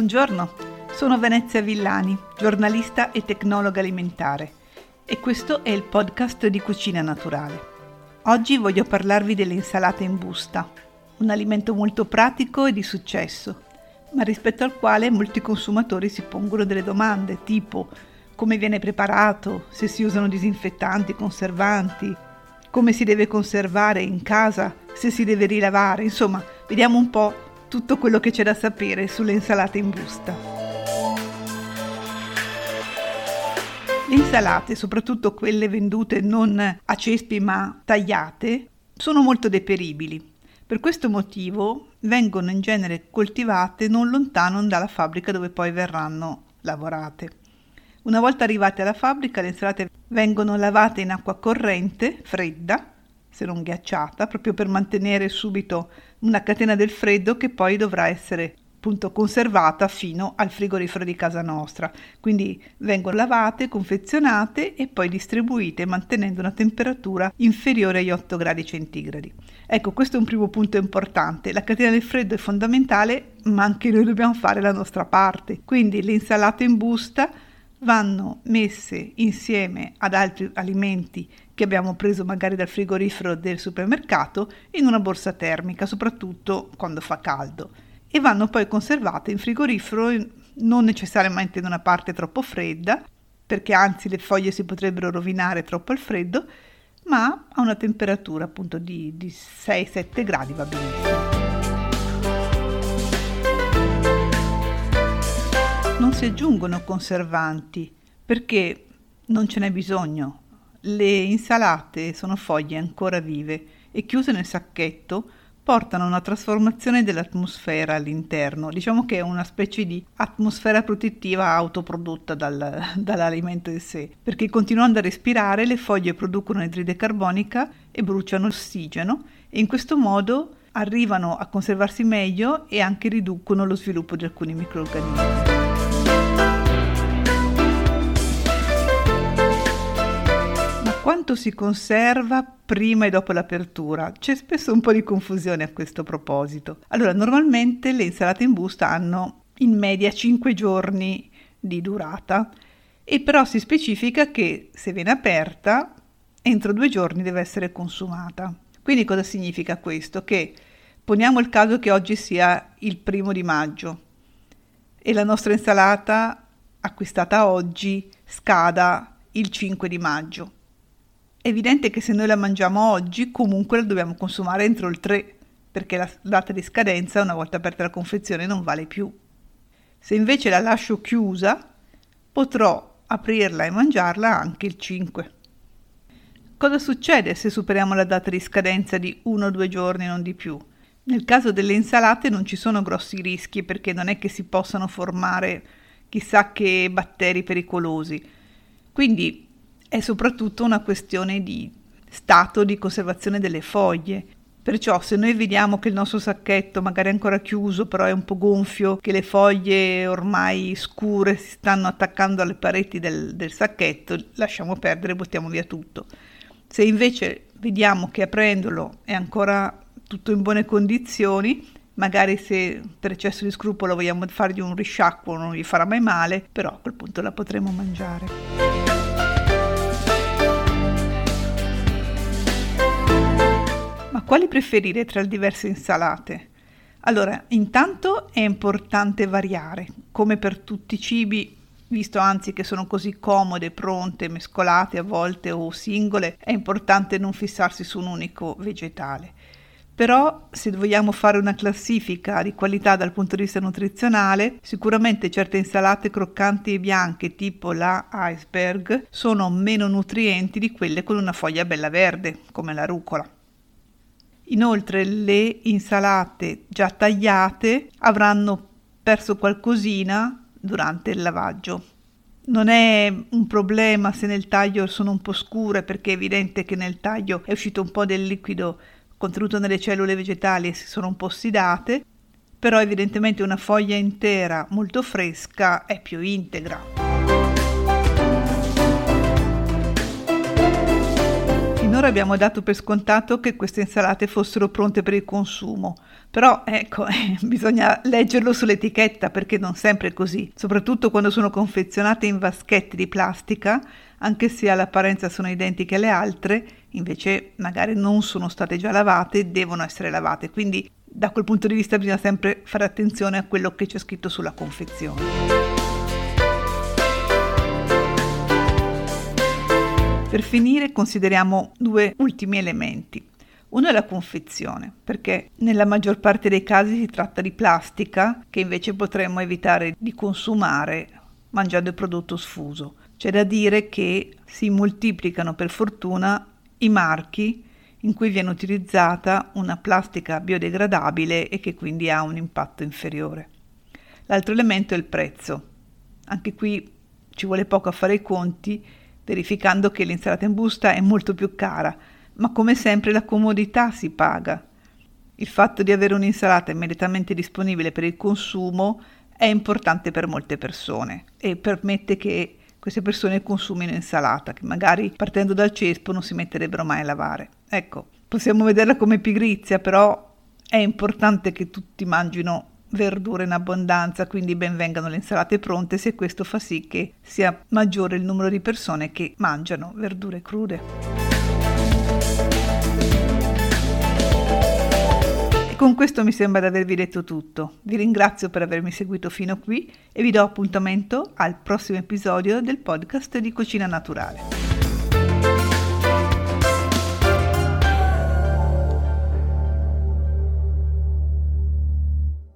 Buongiorno, sono Venezia Villani, giornalista e tecnologa alimentare e questo è il podcast di Cucina Naturale. Oggi voglio parlarvi delle insalate in busta, un alimento molto pratico e di successo, ma rispetto al quale molti consumatori si pongono delle domande tipo come viene preparato, se si usano disinfettanti, conservanti, come si deve conservare in casa, se si deve rilavare, insomma, vediamo un po' tutto quello che c'è da sapere sulle insalate in busta. Le insalate, soprattutto quelle vendute non a cespi ma tagliate, sono molto deperibili. Per questo motivo vengono in genere coltivate non lontano dalla fabbrica dove poi verranno lavorate. Una volta arrivate alla fabbrica le insalate vengono lavate in acqua corrente, fredda, se non ghiacciata, proprio per mantenere subito una catena del freddo che poi dovrà essere appunto conservata fino al frigorifero di casa nostra. Quindi vengono lavate, confezionate e poi distribuite mantenendo una temperatura inferiore agli 8 gradi centigradi. Ecco, questo è un primo punto importante. La catena del freddo è fondamentale, ma anche noi dobbiamo fare la nostra parte. Quindi le insalate in busta vanno messe insieme ad altri alimenti che abbiamo preso magari dal frigorifero del supermercato in una borsa termica, soprattutto quando fa caldo, e vanno poi conservate in frigorifero non necessariamente in una parte troppo fredda, perché anzi le foglie si potrebbero rovinare troppo al freddo, ma a una temperatura appunto di, di 6-7 gradi va benissimo. Si aggiungono conservanti perché non ce n'è bisogno. Le insalate sono foglie ancora vive e chiuse nel sacchetto portano a una trasformazione dell'atmosfera all'interno. Diciamo che è una specie di atmosfera protettiva autoprodotta dal, dall'alimento in sé, perché continuando a respirare le foglie producono idride carbonica e bruciano ossigeno e in questo modo arrivano a conservarsi meglio e anche riducono lo sviluppo di alcuni microorganismi. Quanto si conserva prima e dopo l'apertura. C'è spesso un po' di confusione a questo proposito. Allora, normalmente le insalate in busta hanno in media 5 giorni di durata e però si specifica che se viene aperta entro due giorni deve essere consumata. Quindi cosa significa questo? Che poniamo il caso che oggi sia il primo di maggio e la nostra insalata acquistata oggi scada il 5 di maggio. È evidente che se noi la mangiamo oggi, comunque la dobbiamo consumare entro il 3, perché la data di scadenza, una volta aperta la confezione, non vale più. Se invece la lascio chiusa, potrò aprirla e mangiarla anche il 5. Cosa succede se superiamo la data di scadenza di uno o due giorni, non di più? Nel caso delle insalate non ci sono grossi rischi perché non è che si possano formare chissà che batteri pericolosi. Quindi è soprattutto una questione di stato di conservazione delle foglie. Perciò se noi vediamo che il nostro sacchetto magari è ancora chiuso, però è un po' gonfio, che le foglie ormai scure si stanno attaccando alle pareti del, del sacchetto, lasciamo perdere, buttiamo via tutto. Se invece vediamo che aprendolo è ancora tutto in buone condizioni, magari se per eccesso di scrupolo vogliamo fargli un risciacquo non gli farà mai male, però a quel punto la potremo mangiare. Quali preferire tra le diverse insalate? Allora, intanto è importante variare, come per tutti i cibi, visto anzi che sono così comode, pronte, mescolate a volte o singole, è importante non fissarsi su un unico vegetale. Però se vogliamo fare una classifica di qualità dal punto di vista nutrizionale, sicuramente certe insalate croccanti e bianche tipo la iceberg sono meno nutrienti di quelle con una foglia bella verde, come la rucola. Inoltre le insalate già tagliate avranno perso qualcosina durante il lavaggio. Non è un problema se nel taglio sono un po' scure perché è evidente che nel taglio è uscito un po' del liquido contenuto nelle cellule vegetali e si sono un po' ossidate, però evidentemente una foglia intera molto fresca è più integra. Finora abbiamo dato per scontato che queste insalate fossero pronte per il consumo, però ecco, eh, bisogna leggerlo sull'etichetta perché non sempre è così, soprattutto quando sono confezionate in vaschetti di plastica, anche se all'apparenza sono identiche alle altre, invece magari non sono state già lavate, devono essere lavate, quindi da quel punto di vista bisogna sempre fare attenzione a quello che c'è scritto sulla confezione. Per finire consideriamo due ultimi elementi. Uno è la confezione, perché nella maggior parte dei casi si tratta di plastica che invece potremmo evitare di consumare mangiando il prodotto sfuso. C'è da dire che si moltiplicano per fortuna i marchi in cui viene utilizzata una plastica biodegradabile e che quindi ha un impatto inferiore. L'altro elemento è il prezzo. Anche qui ci vuole poco a fare i conti, verificando che l'insalata in busta è molto più cara ma come sempre la comodità si paga. Il fatto di avere un'insalata immediatamente disponibile per il consumo è importante per molte persone e permette che queste persone consumino insalata, che magari partendo dal cespo non si metterebbero mai a lavare. Ecco, possiamo vederla come pigrizia, però è importante che tutti mangino verdure in abbondanza, quindi ben vengano le insalate pronte se questo fa sì che sia maggiore il numero di persone che mangiano verdure crude. Con questo mi sembra di avervi detto tutto. Vi ringrazio per avermi seguito fino qui e vi do appuntamento al prossimo episodio del podcast di Cucina Naturale.